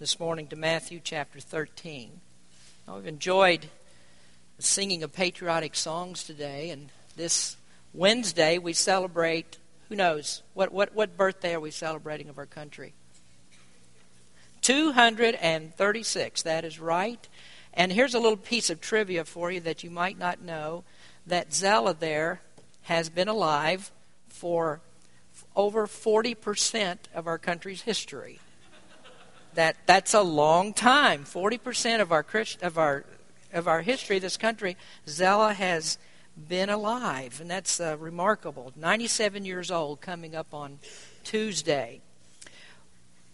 this morning to Matthew chapter 13. Now, we've enjoyed the singing of patriotic songs today, and this Wednesday we celebrate, who knows, what, what, what birthday are we celebrating of our country? 236, that is right. And here's a little piece of trivia for you that you might not know that Zella there has been alive for over 40% of our country's history. That, that's a long time. 40% of our, Christ, of, our, of our history, this country, Zella has been alive. And that's uh, remarkable. 97 years old coming up on Tuesday.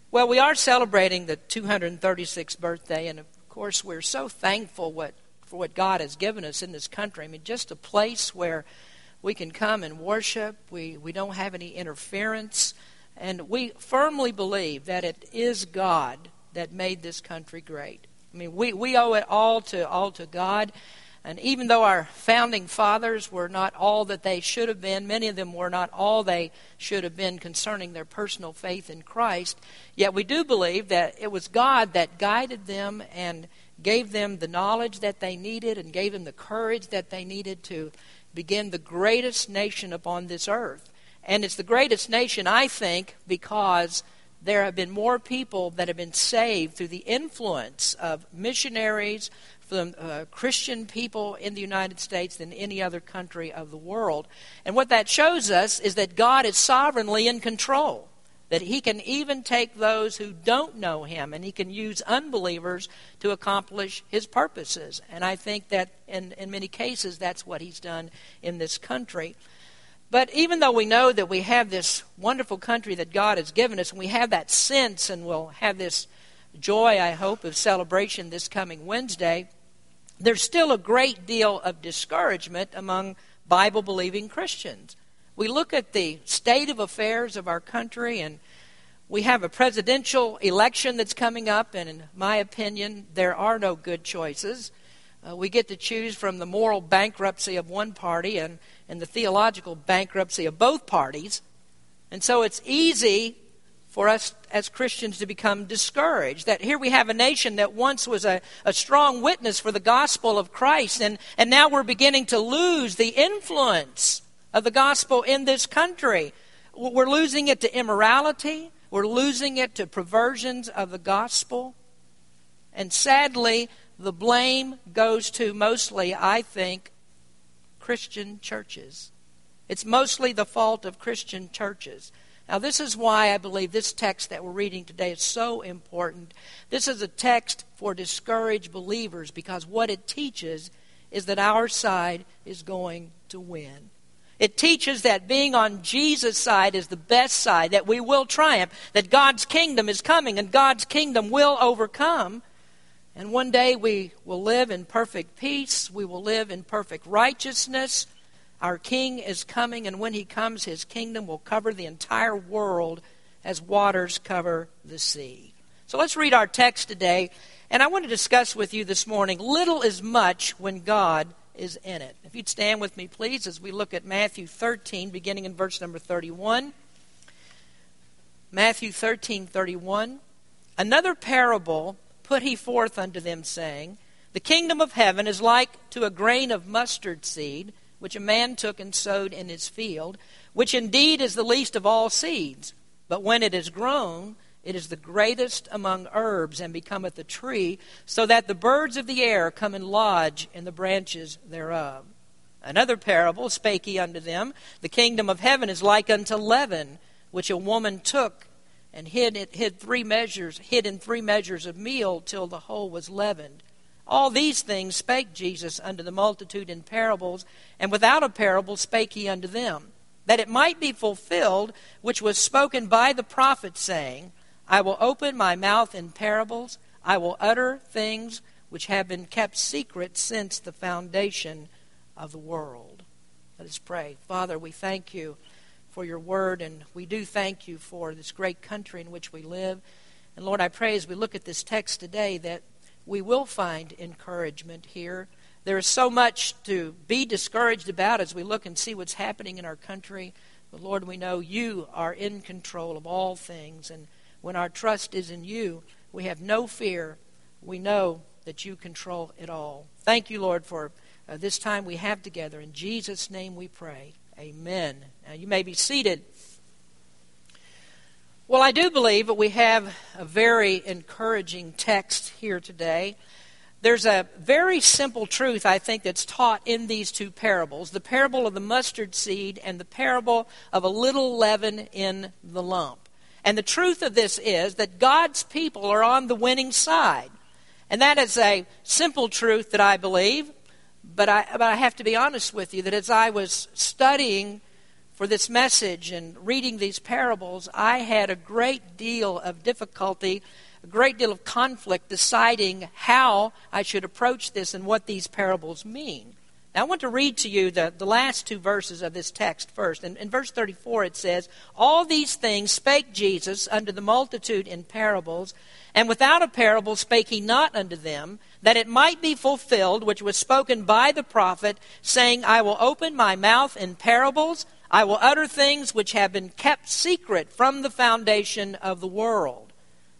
Well, we are celebrating the 236th birthday, and of course, we're so thankful what, for what God has given us in this country. I mean, just a place where we can come and worship. We, we don't have any interference. And we firmly believe that it is God that made this country great. I mean, we, we owe it all to, all to God. And even though our founding fathers were not all that they should have been, many of them were not all they should have been concerning their personal faith in Christ, yet we do believe that it was God that guided them and gave them the knowledge that they needed and gave them the courage that they needed to begin the greatest nation upon this earth. And it's the greatest nation, I think, because there have been more people that have been saved through the influence of missionaries, from uh, Christian people in the United States than any other country of the world. And what that shows us is that God is sovereignly in control that he can even take those who don't know him and he can use unbelievers to accomplish his purposes. And I think that in, in many cases that's what he's done in this country. But even though we know that we have this wonderful country that God has given us, and we have that sense and we'll have this joy, I hope, of celebration this coming Wednesday, there's still a great deal of discouragement among Bible believing Christians we look at the state of affairs of our country and we have a presidential election that's coming up, and in my opinion, there are no good choices. Uh, we get to choose from the moral bankruptcy of one party and, and the theological bankruptcy of both parties. And so it's easy for us as Christians to become discouraged. That here we have a nation that once was a, a strong witness for the gospel of Christ, and, and now we're beginning to lose the influence of the gospel in this country. We're losing it to immorality, we're losing it to perversions of the gospel. And sadly, the blame goes to mostly, I think, Christian churches. It's mostly the fault of Christian churches. Now, this is why I believe this text that we're reading today is so important. This is a text for discouraged believers because what it teaches is that our side is going to win. It teaches that being on Jesus' side is the best side, that we will triumph, that God's kingdom is coming and God's kingdom will overcome. And one day we will live in perfect peace, we will live in perfect righteousness. Our King is coming, and when he comes, his kingdom will cover the entire world as waters cover the sea. So let's read our text today. And I want to discuss with you this morning little is much when God is in it. If you'd stand with me, please, as we look at Matthew 13, beginning in verse number 31. Matthew 13, 31. Another parable put he forth unto them, saying, The kingdom of heaven is like to a grain of mustard seed, which a man took and sowed in his field, which indeed is the least of all seeds. But when it is grown, it is the greatest among herbs, and becometh a tree, so that the birds of the air come and lodge in the branches thereof. Another parable spake he unto them The kingdom of heaven is like unto leaven, which a woman took and hid it hid three measures, hid in three measures of meal till the whole was leavened. All these things spake Jesus unto the multitude in parables, and without a parable spake he unto them, that it might be fulfilled which was spoken by the prophet, saying, I will open my mouth in parables. I will utter things which have been kept secret since the foundation of the world. Let us pray. Father, we thank you for your word, and we do thank you for this great country in which we live. And Lord, I pray as we look at this text today that we will find encouragement here. There is so much to be discouraged about as we look and see what's happening in our country. But Lord, we know you are in control of all things, and when our trust is in you, We have no fear. We know that you control it all. Thank you, Lord, for uh, this time we have together. In Jesus' name we pray. Amen. Now, you may be seated. Well, I do believe that we have a very encouraging text here today. There's a very simple truth, I think, that's taught in these two parables the parable of the mustard seed and the parable of a little leaven in the lump. And the truth of this is that God's people are on the winning side. And that is a simple truth that I believe. But I, but I have to be honest with you that as I was studying for this message and reading these parables, I had a great deal of difficulty, a great deal of conflict deciding how I should approach this and what these parables mean. Now, I want to read to you the, the last two verses of this text first. In, in verse 34, it says, All these things spake Jesus unto the multitude in parables, and without a parable spake he not unto them, that it might be fulfilled which was spoken by the prophet, saying, I will open my mouth in parables, I will utter things which have been kept secret from the foundation of the world.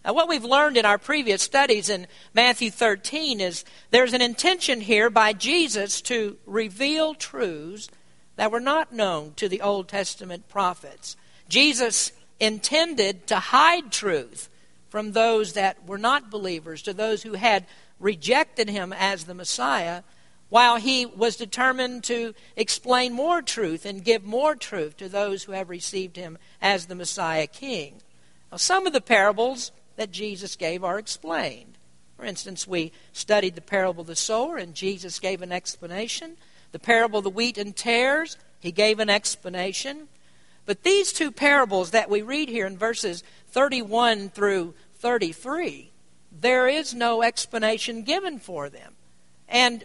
Now, what we've learned in our previous studies in Matthew 13 is there's an intention here by Jesus to reveal truths that were not known to the Old Testament prophets. Jesus intended to hide truth from those that were not believers, to those who had rejected him as the Messiah, while he was determined to explain more truth and give more truth to those who have received him as the Messiah King. Now, some of the parables that Jesus gave are explained. For instance, we studied the parable of the sower, and Jesus gave an explanation. The parable of the wheat and tares, he gave an explanation. But these two parables that we read here in verses 31 through 33, there is no explanation given for them. And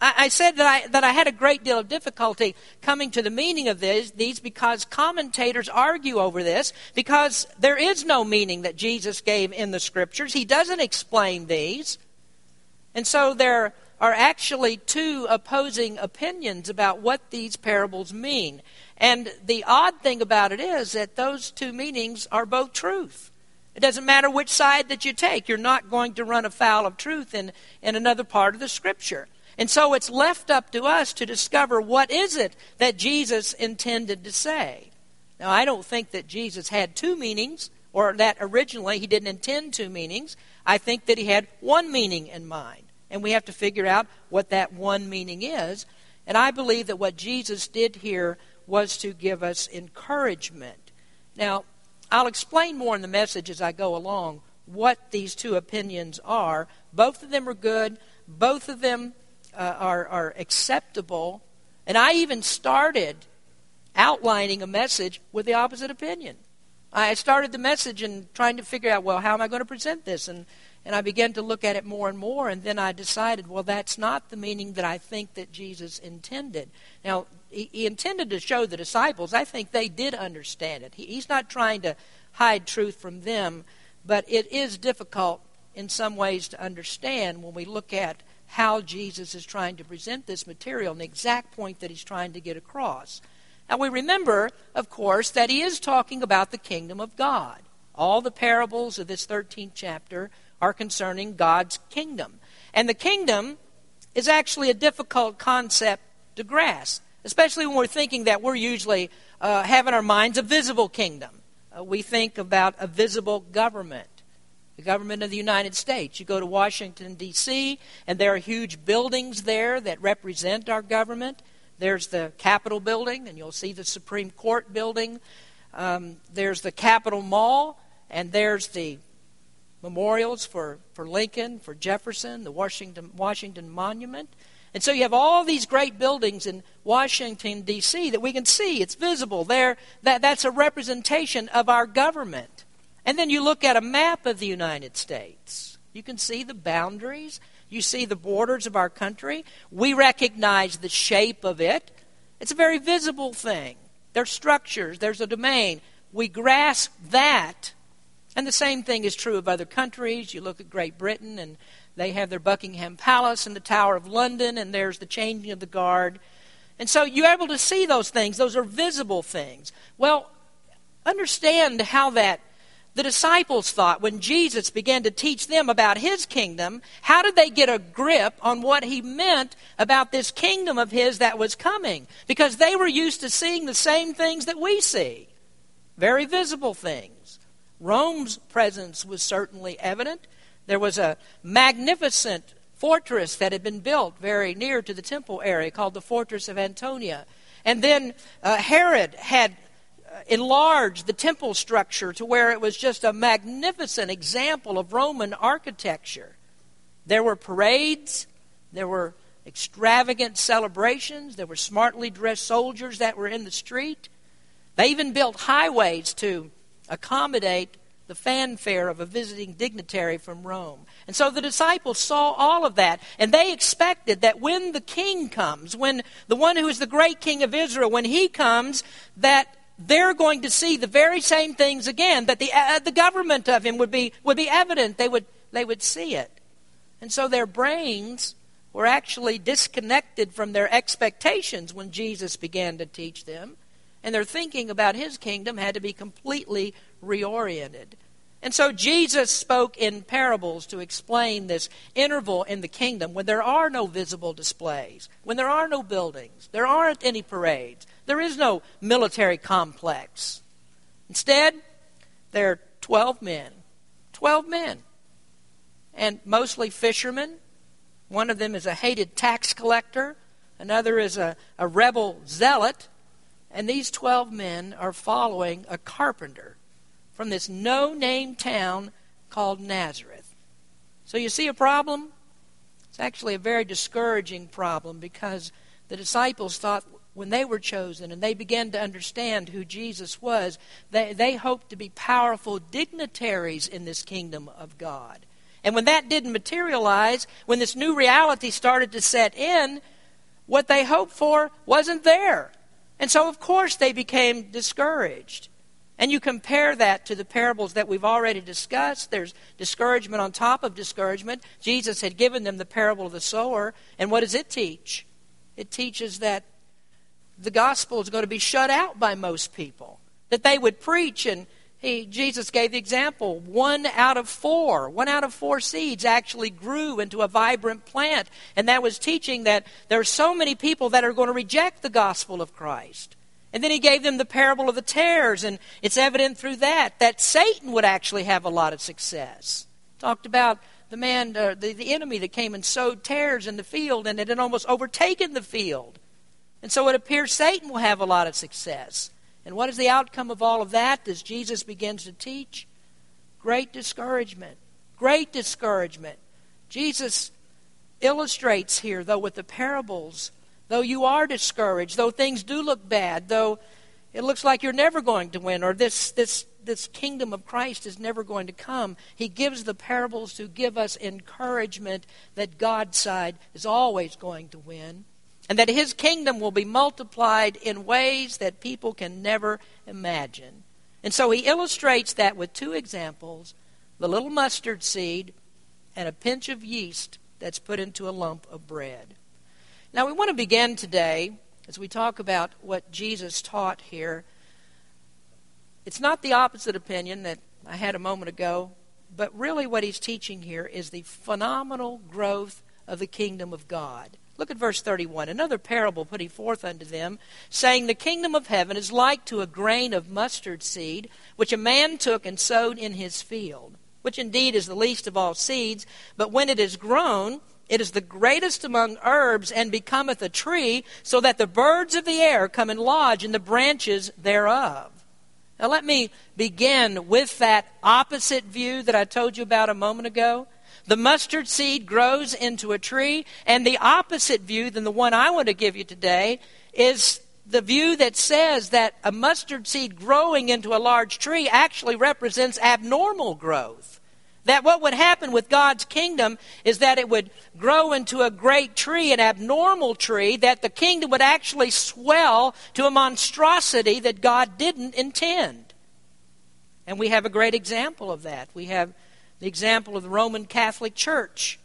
I, said that I, that I had a great deal of difficulty coming to the meaning of this, these because commentators argue over this because there is no meaning that Jesus gave in the scriptures. He doesn't explain these. And so there are actually two opposing opinions about what these parables mean. And the odd thing about it is that those two meanings are both truth. It doesn't matter which side that you take, you're not going to run afoul of truth in, in another part of the scripture. And so it's left up to us to discover what is it that Jesus intended to say. Now, I don't think that Jesus had two meanings, or that originally he didn't intend two meanings. I think that he had one meaning in mind. And we have to figure out what that one meaning is. And I believe that what Jesus did here was to give us encouragement. Now, I'll explain more in the message as I go along what these two opinions are. Both of them are good. Both of them uh, are, are acceptable. And I even started outlining a message with the opposite opinion. I started the message and trying to figure out, well, how am I going to present this? And, and I began to look at it more and more, and then I decided, well, that's not the meaning that I think that Jesus intended. Now, he, he intended to show the disciples, I think they did understand it. He, he's not trying to hide truth from them, but it is difficult in some ways to understand when we look at how Jesus is trying to present this material and the exact point that he's trying to get across. Now, we remember, of course, that he is talking about the kingdom of God. All the parables of this 13th chapter are concerning God's kingdom. And the kingdom is actually a difficult concept to grasp, especially when we're thinking that we're usually uh, having our minds a visible kingdom. Uh, we think about a visible government the government of the United States. You go to Washington, D.C., and there are huge buildings there that represent our government. There's the Capitol building, and you'll see the Supreme Court building. Um, there's the Capitol Mall, and there's the memorials for, for Lincoln, for Jefferson, the Washington, Washington Monument. And so you have all these great buildings in Washington, D.C. that we can see. It's visible there. That, that's a representation of our government. And then you look at a map of the United States. You can see the boundaries. You see the borders of our country. We recognize the shape of it. It's a very visible thing. There's structures, there's a domain. We grasp that. And the same thing is true of other countries. You look at Great Britain, and they have their Buckingham Palace and the Tower of London, and there's the changing of the guard. And so you're able to see those things. Those are visible things. Well, understand how that the disciples thought when Jesus began to teach them about his kingdom? How did they get a grip on what he meant about this kingdom of his that was coming? Because they were used to seeing the same things that we see very visible things. Rome's presence was certainly evident. There was a magnificent fortress that had been built very near to the temple area called the Fortress of Antonia. And then uh, Herod had enlarged the temple structure to where it was just a magnificent example of Roman architecture. There were parades, there were extravagant celebrations, there were smartly dressed soldiers that were in the street. They even built highways to accommodate the fanfare of a visiting dignitary from Rome. And so the disciples saw all of that, and they expected that when the king comes, when the one who is the great king of Israel, when he comes, that they're going to see the very same things again, that the, uh, the government of him would be, would be evident. They would, they would see it. And so their brains were actually disconnected from their expectations when Jesus began to teach them. And their thinking about his kingdom had to be completely reoriented. And so Jesus spoke in parables to explain this interval in the kingdom when there are no visible displays, when there are no buildings, there aren't any parades, there is no military complex. Instead, there are 12 men. 12 men. And mostly fishermen. One of them is a hated tax collector, another is a, a rebel zealot. And these 12 men are following a carpenter from this no name town called Nazareth. So you see a problem? It's actually a very discouraging problem because the disciples thought when they were chosen and they began to understand who Jesus was, they, they hoped to be powerful dignitaries in this kingdom of God. And when that didn't materialize, when this new reality started to set in, what they hoped for wasn't there. And so, of course, they became discouraged. And you compare that to the parables that we've already discussed. There's discouragement on top of discouragement. Jesus had given them the parable of the sower. And what does it teach? It teaches that the gospel is going to be shut out by most people. That they would preach, and he, Jesus gave the example one out of four, one out of four seeds actually grew into a vibrant plant. And that was teaching that there are so many people that are going to reject the gospel of Christ. And then he gave them the parable of the tares, and it's evident through that that Satan would actually have a lot of success. Talked about the man, uh, the, the enemy that came and sowed tares in the field, and it had almost overtaken the field. And so it appears Satan will have a lot of success. And what is the outcome of all of that as Jesus begins to teach? Great discouragement. Great discouragement. Jesus illustrates here, though, with the parables, though you are discouraged, though things do look bad, though it looks like you're never going to win, or this, this, this kingdom of Christ is never going to come, he gives the parables to give us encouragement that God's side is always going to win and that his kingdom will be multiplied in ways that people can never imagine. And so he illustrates that with two examples the little mustard seed and a pinch of yeast that's put into a lump of bread. Now, we want to begin today as we talk about what Jesus taught here. It's not the opposite opinion that I had a moment ago, but really what he's teaching here is the phenomenal growth of the kingdom of God. Look at verse 31. Another parable put he forth unto them, saying, The kingdom of heaven is like to a grain of mustard seed, which a man took and sowed in his field, which indeed is the least of all seeds, but when it is grown, it is the greatest among herbs, and becometh a tree, so that the birds of the air come and lodge in the branches thereof. Now, let me begin with that opposite view that I told you about a moment ago. The mustard seed grows into a tree, and the opposite view than the one I want to give you today is the view that says that a mustard seed growing into a large tree actually represents abnormal growth. That what would happen with God's kingdom is that it would grow into a great tree, an abnormal tree, that the kingdom would actually swell to a monstrosity that God didn't intend. And we have a great example of that. We have the example of the Roman Catholic Church.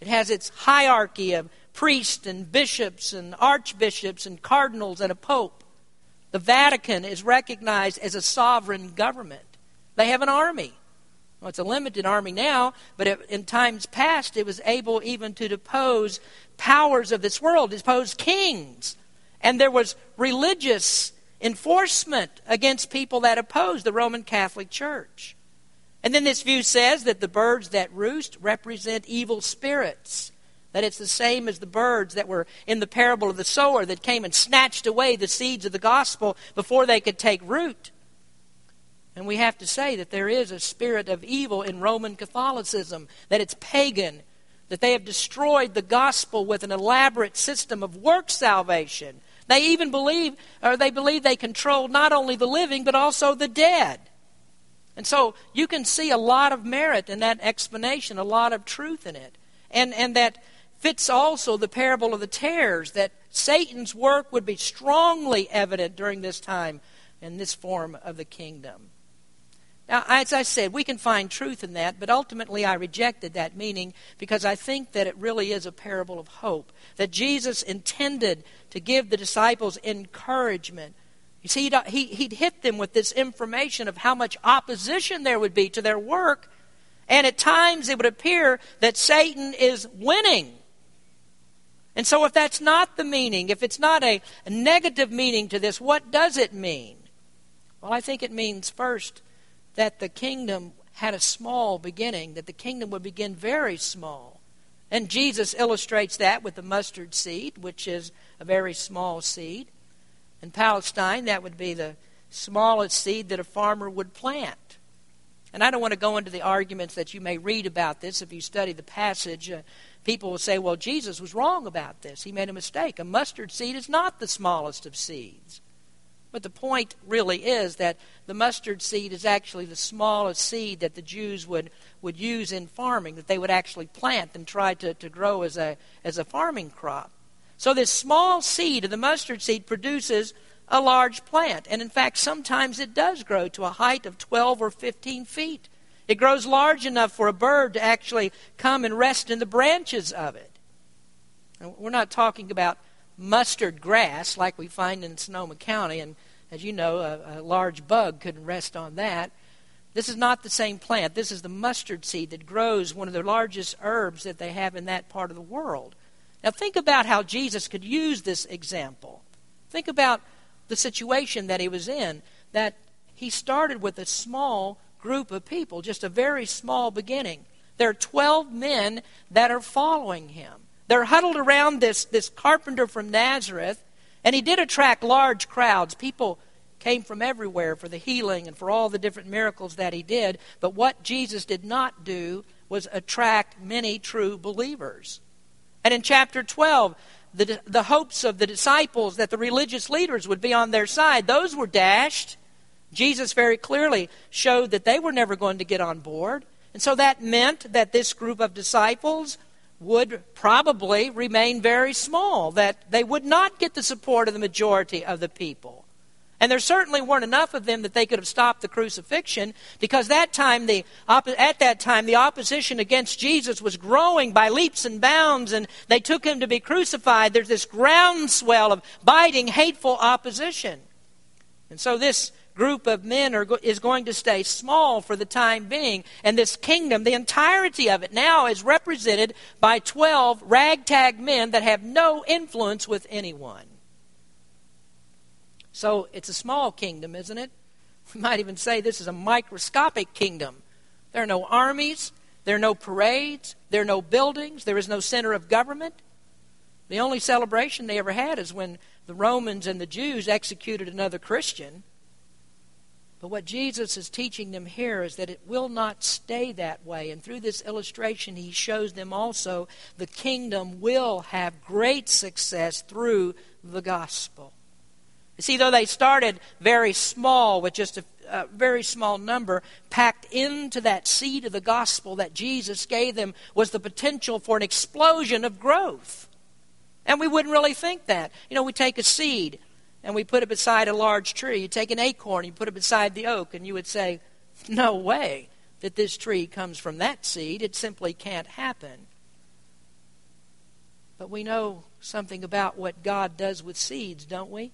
It has its hierarchy of priests and bishops and archbishops and cardinals and a pope. The Vatican is recognized as a sovereign government. They have an army. Well, it's a limited army now, but it, in times past, it was able even to depose powers of this world, depose kings. And there was religious enforcement against people that opposed the Roman Catholic Church. And then this view says that the birds that roost represent evil spirits. That it's the same as the birds that were in the parable of the sower that came and snatched away the seeds of the gospel before they could take root. And we have to say that there is a spirit of evil in Roman Catholicism, that it's pagan, that they have destroyed the gospel with an elaborate system of work salvation. They even believe, or they believe they control not only the living, but also the dead. And so you can see a lot of merit in that explanation, a lot of truth in it. And, and that fits also the parable of the tares, that Satan's work would be strongly evident during this time in this form of the kingdom. Now, as I said, we can find truth in that, but ultimately I rejected that meaning because I think that it really is a parable of hope. That Jesus intended to give the disciples encouragement. You see, he'd, he'd hit them with this information of how much opposition there would be to their work, and at times it would appear that Satan is winning. And so, if that's not the meaning, if it's not a, a negative meaning to this, what does it mean? Well, I think it means first that the kingdom had a small beginning, that the kingdom would begin very small. And Jesus illustrates that with the mustard seed, which is a very small seed. In Palestine, that would be the smallest seed that a farmer would plant. And I don't want to go into the arguments that you may read about this if you study the passage. Uh, people will say, well, Jesus was wrong about this. He made a mistake. A mustard seed is not the smallest of seeds. But the point really is that the mustard seed is actually the smallest seed that the Jews would, would use in farming, that they would actually plant and try to, to grow as a, as a farming crop. So this small seed of the mustard seed produces a large plant. And in fact, sometimes it does grow to a height of 12 or 15 feet. It grows large enough for a bird to actually come and rest in the branches of it. We're not talking about mustard grass like we find in Sonoma County. And as you know, a, a large bug couldn't rest on that. This is not the same plant. This is the mustard seed that grows one of the largest herbs that they have in that part of the world. Now, think about how Jesus could use this example. Think about the situation that he was in, that he started with a small group of people, just a very small beginning. There are 12 men that are following him. They're huddled around this, this carpenter from Nazareth, and he did attract large crowds. People came from everywhere for the healing and for all the different miracles that he did. But what Jesus did not do was attract many true believers. And in chapter 12, the, the hopes of the disciples that the religious leaders would be on their side, those were dashed. Jesus very clearly showed that they were never going to get on board. And so that meant that this group of disciples would probably remain very small, that they would not get the support of the majority of the people. And there certainly weren't enough of them that they could have stopped the crucifixion, because that time the, at that time the opposition against Jesus was growing by leaps and bounds, and they took him to be crucified. There's this groundswell of biting, hateful opposition. And so this group of men are, is going to stay small for the time being. And this kingdom, the entirety of it now is represented by 12 ragtag men that have no influence with anyone. So it's a small kingdom, isn't it? We might even say this is a microscopic kingdom. There are no armies, there are no parades, there are no buildings, there is no center of government. The only celebration they ever had is when the Romans and the Jews executed another Christian. But what Jesus is teaching them here is that it will not stay that way. And through this illustration, he shows them also the kingdom will have great success through the gospel. See, though they started very small with just a, a very small number, packed into that seed of the gospel that Jesus gave them was the potential for an explosion of growth. And we wouldn't really think that. You know, we take a seed and we put it beside a large tree. You take an acorn, and you put it beside the oak, and you would say, No way that this tree comes from that seed. It simply can't happen. But we know something about what God does with seeds, don't we?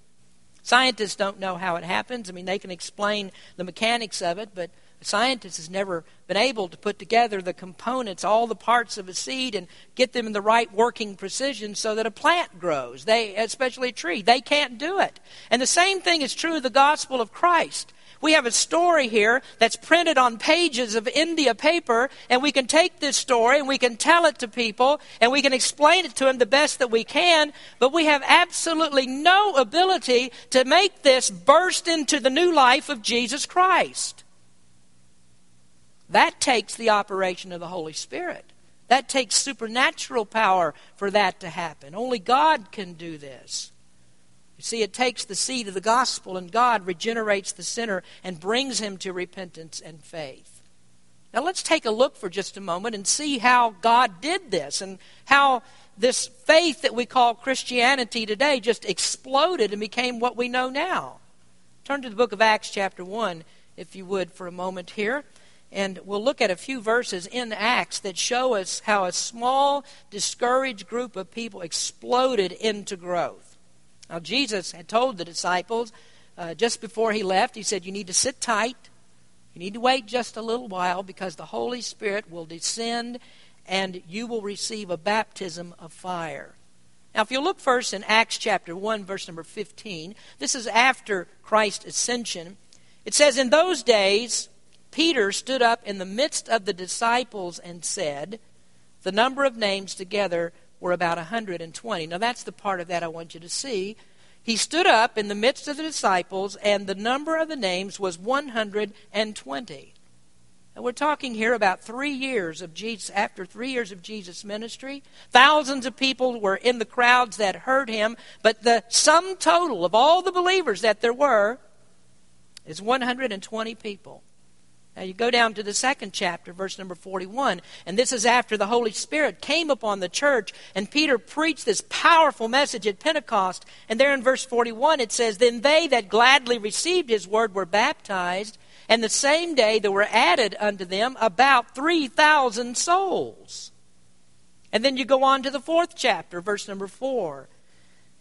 Scientists don't know how it happens. I mean, they can explain the mechanics of it, but a scientist has never been able to put together the components, all the parts of a seed, and get them in the right working precision so that a plant grows, they, especially a tree. They can't do it. And the same thing is true of the gospel of Christ. We have a story here that's printed on pages of India paper, and we can take this story and we can tell it to people and we can explain it to them the best that we can, but we have absolutely no ability to make this burst into the new life of Jesus Christ. That takes the operation of the Holy Spirit. That takes supernatural power for that to happen. Only God can do this. You see, it takes the seed of the gospel, and God regenerates the sinner and brings him to repentance and faith. Now, let's take a look for just a moment and see how God did this and how this faith that we call Christianity today just exploded and became what we know now. Turn to the book of Acts, chapter 1, if you would, for a moment here. And we'll look at a few verses in Acts that show us how a small, discouraged group of people exploded into growth. Now, Jesus had told the disciples uh, just before he left, he said, You need to sit tight. You need to wait just a little while because the Holy Spirit will descend and you will receive a baptism of fire. Now, if you look first in Acts chapter 1, verse number 15, this is after Christ's ascension. It says, In those days, Peter stood up in the midst of the disciples and said, The number of names together were about 120. Now, that's the part of that I want you to see. He stood up in the midst of the disciples, and the number of the names was 120. And we're talking here about three years of Jesus, after three years of Jesus' ministry. Thousands of people were in the crowds that heard him, but the sum total of all the believers that there were is 120 people. Now you go down to the second chapter, verse number 41, and this is after the Holy Spirit came upon the church, and Peter preached this powerful message at Pentecost. And there in verse 41 it says, Then they that gladly received his word were baptized, and the same day there were added unto them about 3,000 souls. And then you go on to the fourth chapter, verse number 4.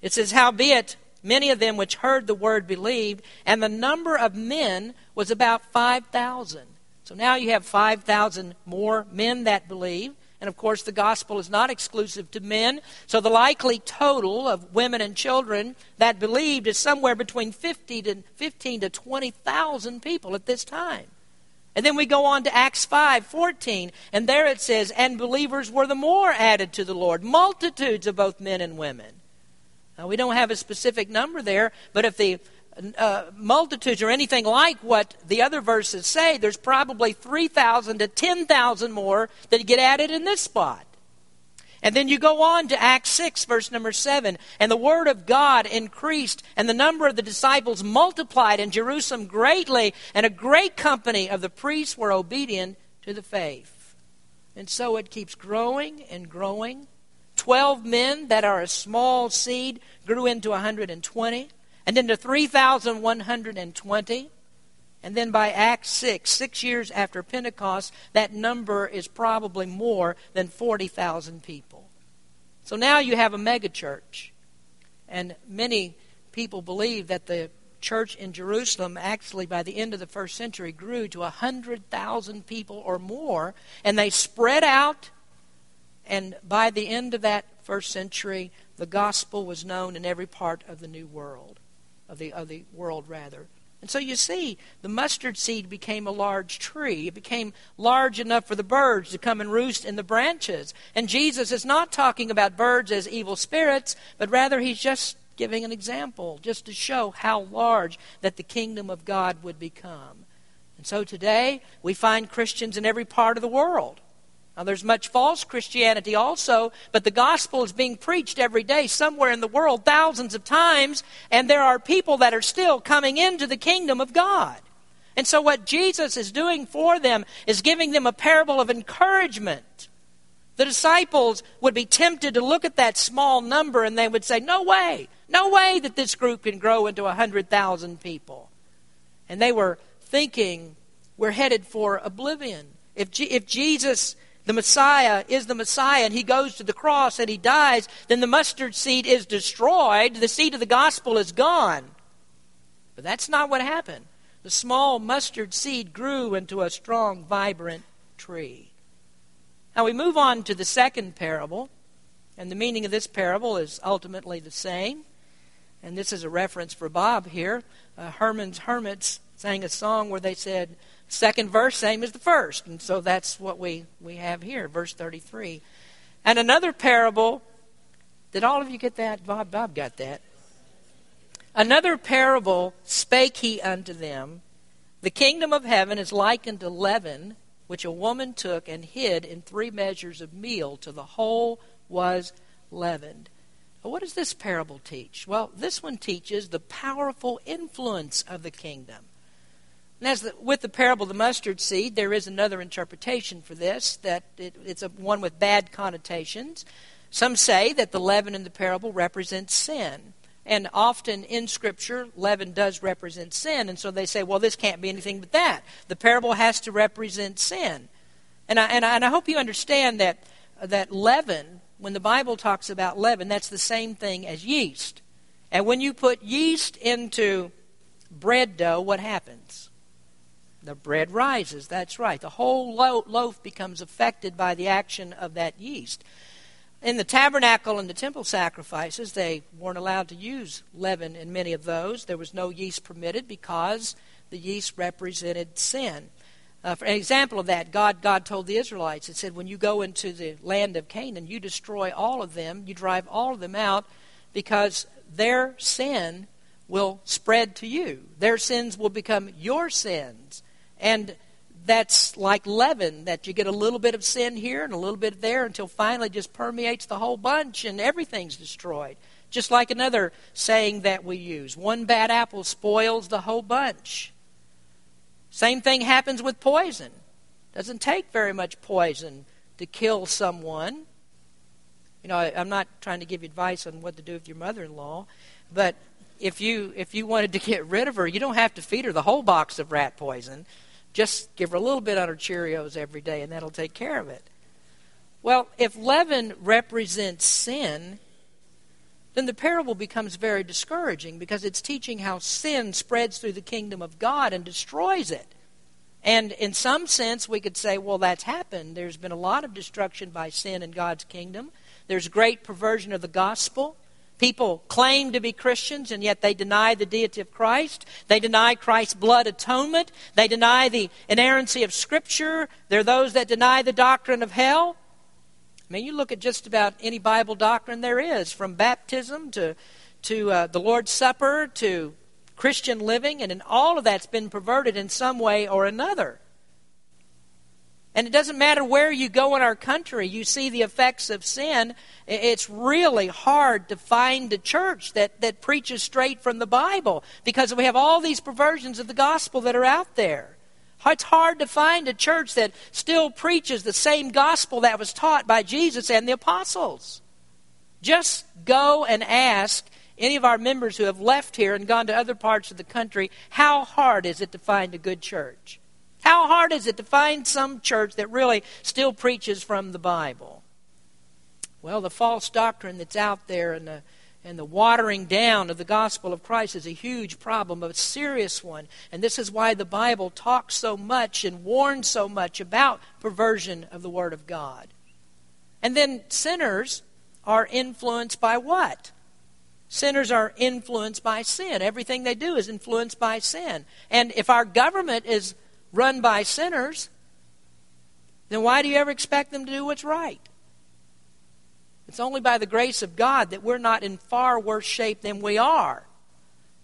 It says, Howbeit, Many of them which heard the word believed, and the number of men was about 5,000. So now you have 5,000 more men that believe. And of course, the gospel is not exclusive to men. So the likely total of women and children that believed is somewhere between 50 to 15 to 20,000 people at this time. And then we go on to Acts 5 14, and there it says, And believers were the more added to the Lord, multitudes of both men and women. Now, we don't have a specific number there, but if the uh, multitudes are anything like what the other verses say, there's probably 3,000 to 10,000 more that get added in this spot. And then you go on to Acts 6, verse number 7. And the word of God increased, and the number of the disciples multiplied in Jerusalem greatly, and a great company of the priests were obedient to the faith. And so it keeps growing and growing. Twelve men that are a small seed grew into 120, and into 3,120. And then by Acts 6, six years after Pentecost, that number is probably more than 40,000 people. So now you have a megachurch. And many people believe that the church in Jerusalem actually by the end of the first century grew to 100,000 people or more. And they spread out and by the end of that first century, the gospel was known in every part of the new world, of the, of the world rather. And so you see, the mustard seed became a large tree. It became large enough for the birds to come and roost in the branches. And Jesus is not talking about birds as evil spirits, but rather he's just giving an example, just to show how large that the kingdom of God would become. And so today, we find Christians in every part of the world. Now, there's much false Christianity also, but the gospel is being preached every day somewhere in the world, thousands of times, and there are people that are still coming into the kingdom of God. And so, what Jesus is doing for them is giving them a parable of encouragement. The disciples would be tempted to look at that small number and they would say, No way, no way that this group can grow into a 100,000 people. And they were thinking, We're headed for oblivion. If, G- if Jesus the Messiah is the Messiah and he goes to the cross and he dies, then the mustard seed is destroyed. The seed of the gospel is gone. But that's not what happened. the small mustard seed grew into a strong, vibrant tree. Now we move on to the second parable, and the meaning of this parable is ultimately the same. And this is a reference for Bob here. Uh, Herman's Hermits sang a song where they said, second verse, same as the first. And so that's what we, we have here, verse 33. And another parable, did all of you get that? Bob, Bob got that. Another parable spake he unto them The kingdom of heaven is likened to leaven, which a woman took and hid in three measures of meal till the whole was leavened. what does this parable teach? Well, this one teaches the powerful influence of the kingdom. And as the, with the parable of the mustard seed, there is another interpretation for this, that it, it's a, one with bad connotations. Some say that the leaven in the parable represents sin. And often in Scripture, leaven does represent sin. And so they say, well, this can't be anything but that. The parable has to represent sin. And I, and I, and I hope you understand that, that leaven, when the Bible talks about leaven, that's the same thing as yeast. And when you put yeast into bread dough, what happens? The bread rises. That's right. The whole loaf becomes affected by the action of that yeast. In the tabernacle and the temple sacrifices, they weren't allowed to use leaven in many of those. There was no yeast permitted because the yeast represented sin. Uh, for an example of that, God, God told the Israelites, it said, when you go into the land of Canaan, you destroy all of them, you drive all of them out, because their sin will spread to you. Their sins will become your sins. And that's like leaven, that you get a little bit of sin here and a little bit there until finally just permeates the whole bunch and everything's destroyed. Just like another saying that we use one bad apple spoils the whole bunch. Same thing happens with poison. Doesn't take very much poison to kill someone. You know, I, am not trying to give you advice on what to do with your mother-in-law, but if you if you wanted to get rid of her, you don't have to feed her the whole box of rat poison. Just give her a little bit on her Cheerios every day, and that'll take care of it. Well, if leaven represents sin, then the parable becomes very discouraging because it's teaching how sin spreads through the kingdom of God and destroys it. And in some sense, we could say, well, that's happened. There's been a lot of destruction by sin in God's kingdom. There's great perversion of the gospel. People claim to be Christians, and yet they deny the deity of Christ. They deny Christ's blood atonement. They deny the inerrancy of Scripture. They're those that deny the doctrine of hell. I mean, you look at just about any Bible doctrine there is, from baptism to, to uh, the Lord's Supper to Christian living, and all of that's been perverted in some way or another. And it doesn't matter where you go in our country, you see the effects of sin. It's really hard to find a church that, that preaches straight from the Bible because we have all these perversions of the gospel that are out there. It's hard to find a church that still preaches the same gospel that was taught by Jesus and the apostles. Just go and ask any of our members who have left here and gone to other parts of the country how hard is it to find a good church? How hard is it to find some church that really still preaches from the Bible? Well, the false doctrine that's out there and the, and the watering down of the gospel of Christ is a huge problem, a serious one. And this is why the Bible talks so much and warns so much about perversion of the Word of God. And then sinners are influenced by what? Sinners are influenced by sin. Everything they do is influenced by sin. And if our government is run by sinners, then why do you ever expect them to do what's right? It's only by the grace of God that we're not in far worse shape than we are.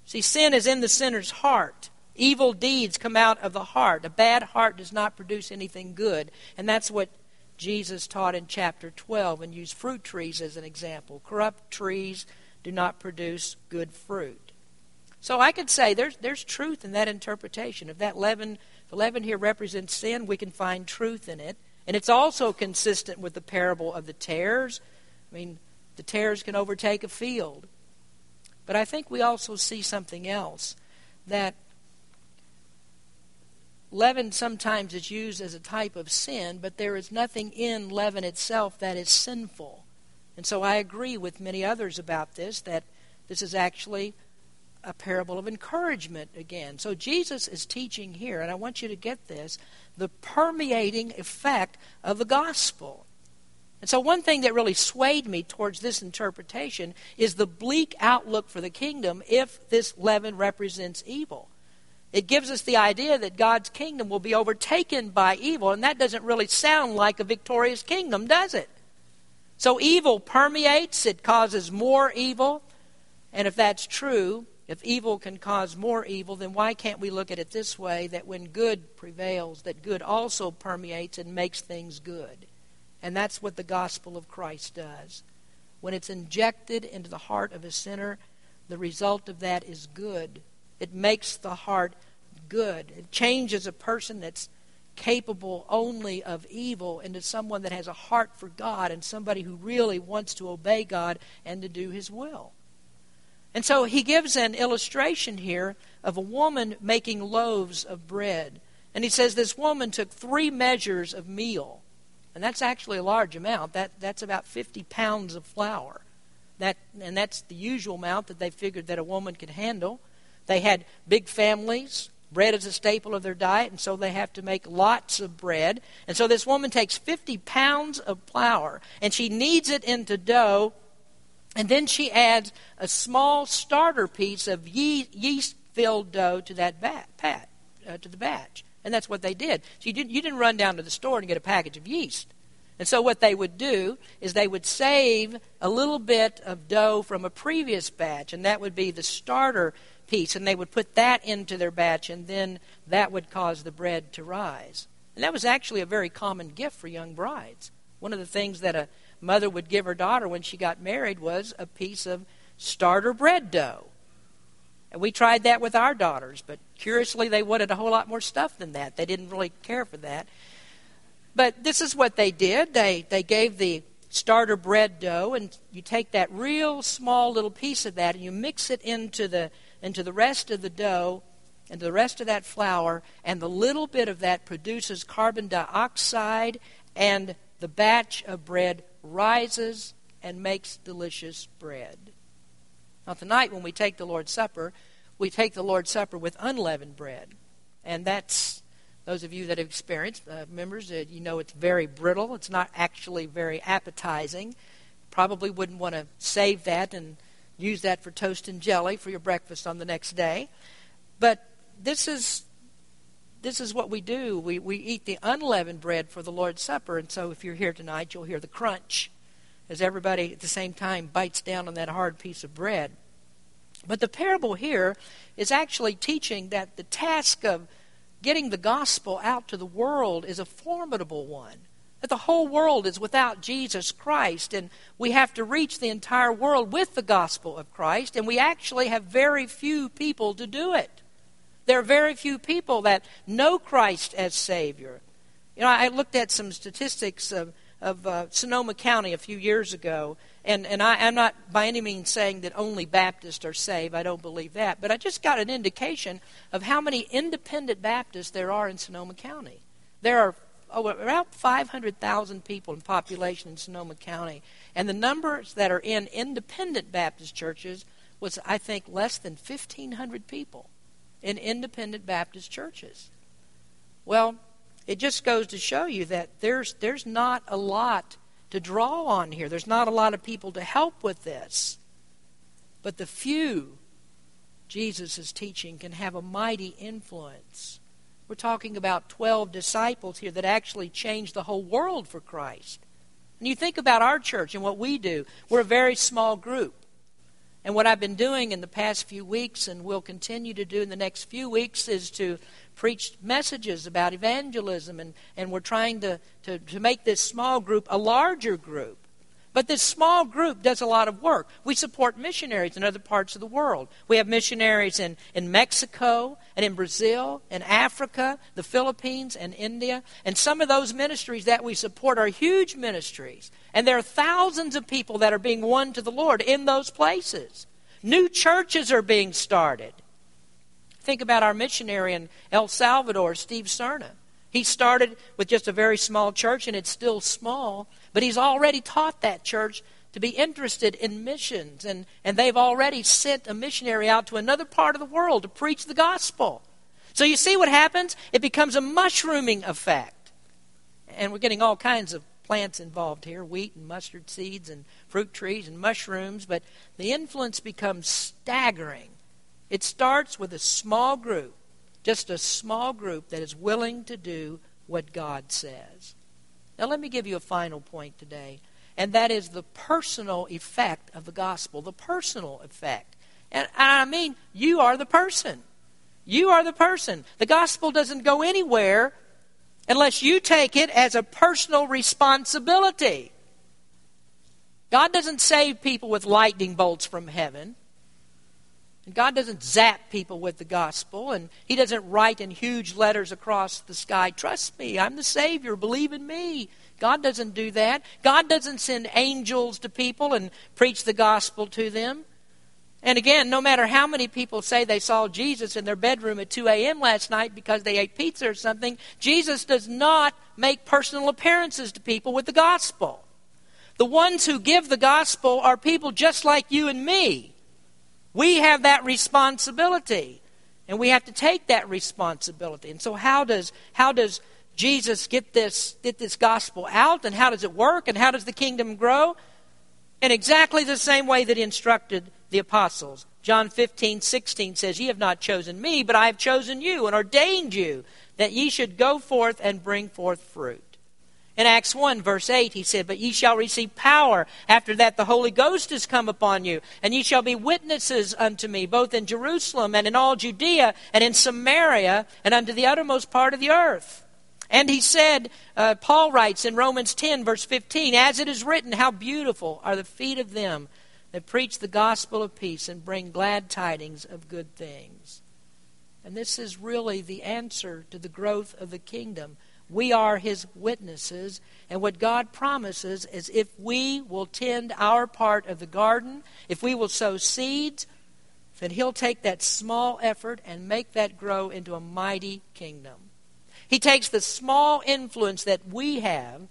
See, sin is in the sinner's heart. Evil deeds come out of the heart. A bad heart does not produce anything good. And that's what Jesus taught in chapter 12 and used fruit trees as an example. Corrupt trees do not produce good fruit. So I could say there's, there's truth in that interpretation. If that leaven the leaven here represents sin. We can find truth in it. And it's also consistent with the parable of the tares. I mean, the tares can overtake a field. But I think we also see something else that leaven sometimes is used as a type of sin, but there is nothing in leaven itself that is sinful. And so I agree with many others about this that this is actually a parable of encouragement again. So Jesus is teaching here, and I want you to get this the permeating effect of the gospel. And so, one thing that really swayed me towards this interpretation is the bleak outlook for the kingdom if this leaven represents evil. It gives us the idea that God's kingdom will be overtaken by evil, and that doesn't really sound like a victorious kingdom, does it? So, evil permeates, it causes more evil. And if that's true, if evil can cause more evil, then why can't we look at it this way that when good prevails, that good also permeates and makes things good? And that's what the gospel of Christ does. When it's injected into the heart of a sinner, the result of that is good. It makes the heart good. It changes a person that's capable only of evil into someone that has a heart for God and somebody who really wants to obey God and to do His will. And so he gives an illustration here of a woman making loaves of bread. And he says this woman took three measures of meal and that's actually a large amount. That, that's about 50 pounds of flour. That, and that's the usual amount that they figured that a woman could handle. They had big families. Bread is a staple of their diet, and so they have to make lots of bread. And so this woman takes 50 pounds of flour, and she kneads it into dough, and then she adds a small starter piece of yeast filled dough to that bat, pat, uh, to the batch. And that's what they did. So you didn't, you didn't run down to the store and get a package of yeast. And so what they would do is they would save a little bit of dough from a previous batch, and that would be the starter piece, and they would put that into their batch, and then that would cause the bread to rise. And that was actually a very common gift for young brides. One of the things that a mother would give her daughter when she got married was a piece of starter bread dough. And we tried that with our daughters, but curiously, they wanted a whole lot more stuff than that. They didn't really care for that. But this is what they did. They, they gave the starter bread dough, and you take that real small little piece of that and you mix it into the, into the rest of the dough and the rest of that flour, and the little bit of that produces carbon dioxide, and the batch of bread rises and makes delicious bread. Now, tonight, when we take the Lord's Supper, we take the Lord's Supper with unleavened bread. And that's, those of you that have experienced, uh, members, uh, you know it's very brittle. It's not actually very appetizing. Probably wouldn't want to save that and use that for toast and jelly for your breakfast on the next day. But this is this is what we do. We, we eat the unleavened bread for the Lord's Supper. And so if you're here tonight, you'll hear the crunch as everybody at the same time bites down on that hard piece of bread. But the parable here is actually teaching that the task of getting the gospel out to the world is a formidable one. That the whole world is without Jesus Christ, and we have to reach the entire world with the gospel of Christ, and we actually have very few people to do it. There are very few people that know Christ as Savior. You know, I looked at some statistics of of uh, Sonoma County a few years ago. And, and I, I'm not by any means saying that only Baptists are saved. I don't believe that. But I just got an indication of how many independent Baptists there are in Sonoma County. There are oh, around 500,000 people in population in Sonoma County. And the numbers that are in independent Baptist churches was, I think, less than 1,500 people in independent Baptist churches. Well, it just goes to show you that there's, there's not a lot to draw on here. There's not a lot of people to help with this. But the few Jesus is teaching can have a mighty influence. We're talking about 12 disciples here that actually changed the whole world for Christ. And you think about our church and what we do, we're a very small group. And what I've been doing in the past few weeks and will continue to do in the next few weeks is to preach messages about evangelism, and, and we're trying to, to, to make this small group a larger group. But this small group does a lot of work. We support missionaries in other parts of the world. We have missionaries in, in Mexico and in Brazil, in Africa, the Philippines, and India. And some of those ministries that we support are huge ministries. And there are thousands of people that are being won to the Lord in those places. New churches are being started. Think about our missionary in El Salvador, Steve Cerna. He started with just a very small church, and it's still small, but he's already taught that church to be interested in missions, and, and they've already sent a missionary out to another part of the world to preach the gospel. So you see what happens? It becomes a mushrooming effect. And we're getting all kinds of plants involved here wheat and mustard seeds and fruit trees and mushrooms, but the influence becomes staggering. It starts with a small group, just a small group that is willing to do what God says. Now, let me give you a final point today, and that is the personal effect of the gospel. The personal effect. And I mean, you are the person. You are the person. The gospel doesn't go anywhere unless you take it as a personal responsibility. God doesn't save people with lightning bolts from heaven. And God doesn't zap people with the gospel, and He doesn't write in huge letters across the sky, Trust me, I'm the Savior, believe in me. God doesn't do that. God doesn't send angels to people and preach the gospel to them. And again, no matter how many people say they saw Jesus in their bedroom at 2 a.m. last night because they ate pizza or something, Jesus does not make personal appearances to people with the gospel. The ones who give the gospel are people just like you and me. We have that responsibility, and we have to take that responsibility. And so, how does, how does Jesus get this, get this gospel out, and how does it work, and how does the kingdom grow? In exactly the same way that he instructed the apostles. John 15, 16 says, Ye have not chosen me, but I have chosen you and ordained you that ye should go forth and bring forth fruit. In Acts 1, verse 8, he said, But ye shall receive power. After that, the Holy Ghost is come upon you, and ye shall be witnesses unto me, both in Jerusalem and in all Judea and in Samaria and unto the uttermost part of the earth. And he said, uh, Paul writes in Romans 10, verse 15, As it is written, how beautiful are the feet of them that preach the gospel of peace and bring glad tidings of good things. And this is really the answer to the growth of the kingdom. We are his witnesses, and what God promises is if we will tend our part of the garden, if we will sow seeds, then he'll take that small effort and make that grow into a mighty kingdom. He takes the small influence that we have,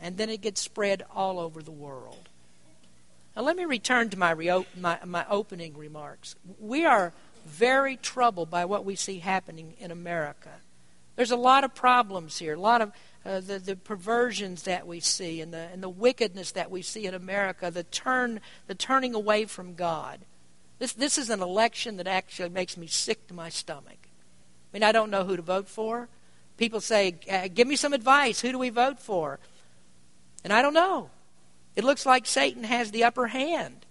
and then it gets spread all over the world. Now, let me return to my, re- my, my opening remarks. We are very troubled by what we see happening in America. There's a lot of problems here, a lot of uh, the, the perversions that we see and the, and the wickedness that we see in America, the, turn, the turning away from God. This, this is an election that actually makes me sick to my stomach. I mean, I don't know who to vote for. People say, uh, Give me some advice. Who do we vote for? And I don't know. It looks like Satan has the upper hand.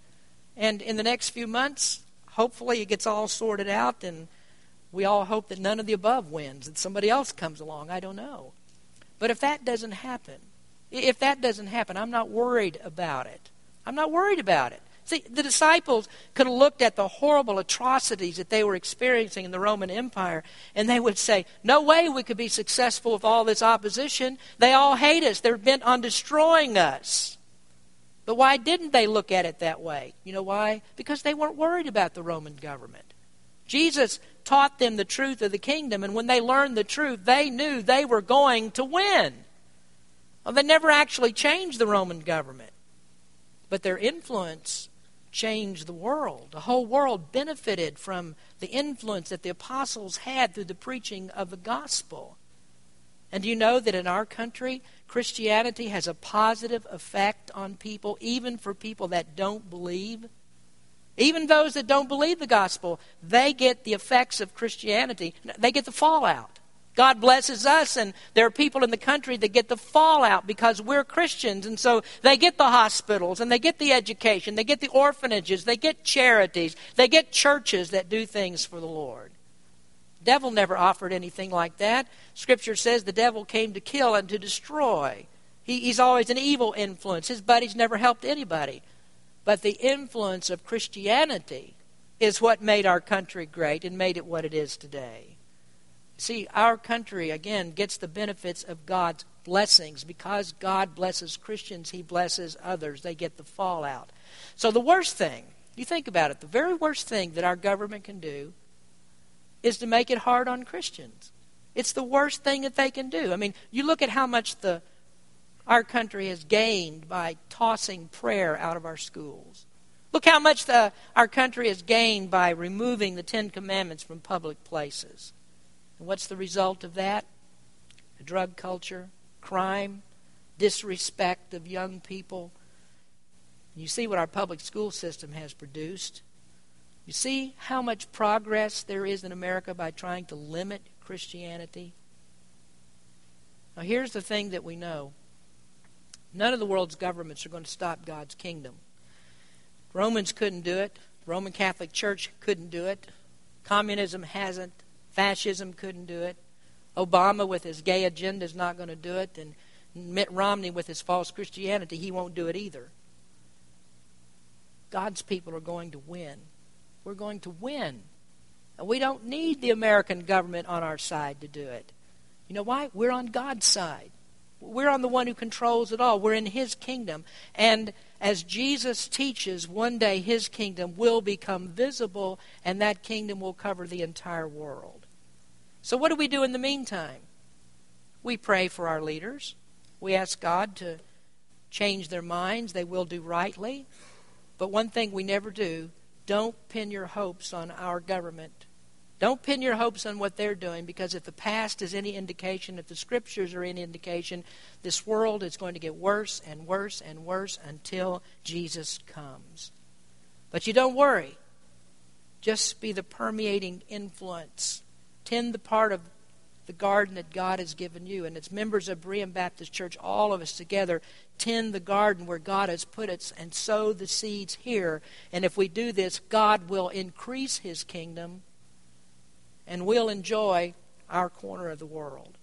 And in the next few months, hopefully it gets all sorted out, and we all hope that none of the above wins, that somebody else comes along. I don't know. But if that doesn't happen, if that doesn't happen, I'm not worried about it. I'm not worried about it. See, the disciples could have looked at the horrible atrocities that they were experiencing in the Roman Empire, and they would say, No way we could be successful with all this opposition. They all hate us, they're bent on destroying us. But why didn't they look at it that way? You know why? Because they weren't worried about the Roman government. Jesus taught them the truth of the kingdom, and when they learned the truth, they knew they were going to win. Well, they never actually changed the Roman government, but their influence changed the world. The whole world benefited from the influence that the apostles had through the preaching of the gospel. And do you know that in our country, Christianity has a positive effect on people, even for people that don't believe? Even those that don't believe the gospel, they get the effects of Christianity. They get the fallout. God blesses us, and there are people in the country that get the fallout because we're Christians. And so they get the hospitals, and they get the education, they get the orphanages, they get charities, they get churches that do things for the Lord devil never offered anything like that. Scripture says the devil came to kill and to destroy. He, he's always an evil influence. His buddies never helped anybody. But the influence of Christianity is what made our country great and made it what it is today. See, our country, again, gets the benefits of God's blessings. Because God blesses Christians, He blesses others. They get the fallout. So, the worst thing, you think about it, the very worst thing that our government can do is to make it hard on Christians. It's the worst thing that they can do. I mean, you look at how much the our country has gained by tossing prayer out of our schools. Look how much the, our country has gained by removing the Ten Commandments from public places. And what's the result of that? A drug culture, crime, disrespect of young people. You see what our public school system has produced. You see how much progress there is in America by trying to limit Christianity? Now, here's the thing that we know none of the world's governments are going to stop God's kingdom. Romans couldn't do it, Roman Catholic Church couldn't do it, communism hasn't, fascism couldn't do it, Obama with his gay agenda is not going to do it, and Mitt Romney with his false Christianity, he won't do it either. God's people are going to win we're going to win. And we don't need the American government on our side to do it. You know why? We're on God's side. We're on the one who controls it all. We're in His kingdom. And as Jesus teaches, one day His kingdom will become visible, and that kingdom will cover the entire world. So, what do we do in the meantime? We pray for our leaders. We ask God to change their minds. They will do rightly. But one thing we never do don't pin your hopes on our government. Don't pin your hopes on what they're doing because if the past is any indication, if the scriptures are any indication, this world is going to get worse and worse and worse until Jesus comes. But you don't worry. Just be the permeating influence. Tend the part of the garden that God has given you. And as members of Berean Baptist Church, all of us together tend the garden where God has put us and sow the seeds here. And if we do this, God will increase His kingdom and we'll enjoy our corner of the world.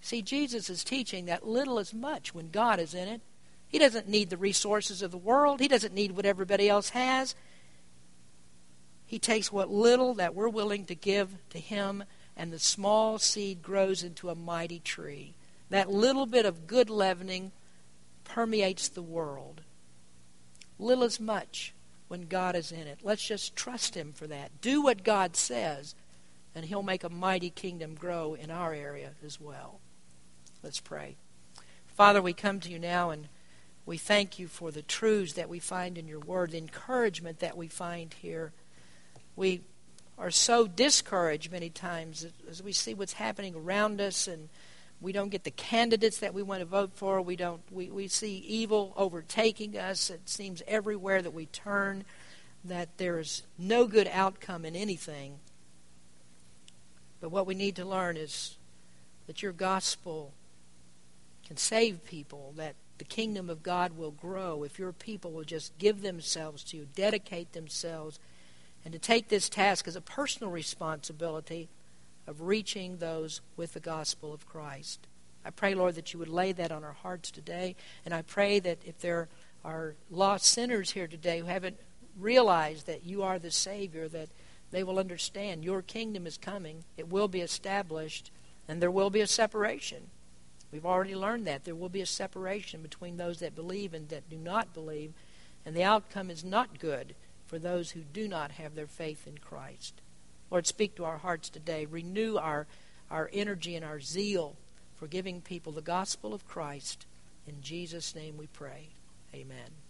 See, Jesus is teaching that little is much when God is in it. He doesn't need the resources of the world, He doesn't need what everybody else has. He takes what little that we're willing to give to Him and the small seed grows into a mighty tree. That little bit of good leavening permeates the world. Little as much when God is in it. Let's just trust Him for that. Do what God says, and He'll make a mighty kingdom grow in our area as well. Let's pray. Father, we come to you now and we thank you for the truths that we find in your word, the encouragement that we find here. We are so discouraged many times as we see what's happening around us and we don't get the candidates that we want to vote for. We don't we, we see evil overtaking us. It seems everywhere that we turn that there is no good outcome in anything. But what we need to learn is that your gospel can save people, that the kingdom of God will grow if your people will just give themselves to you, dedicate themselves and to take this task as a personal responsibility of reaching those with the gospel of Christ. I pray, Lord, that you would lay that on our hearts today. And I pray that if there are lost sinners here today who haven't realized that you are the Savior, that they will understand your kingdom is coming, it will be established, and there will be a separation. We've already learned that. There will be a separation between those that believe and that do not believe, and the outcome is not good for those who do not have their faith in Christ. Lord, speak to our hearts today. Renew our, our energy and our zeal for giving people the gospel of Christ. In Jesus' name we pray. Amen.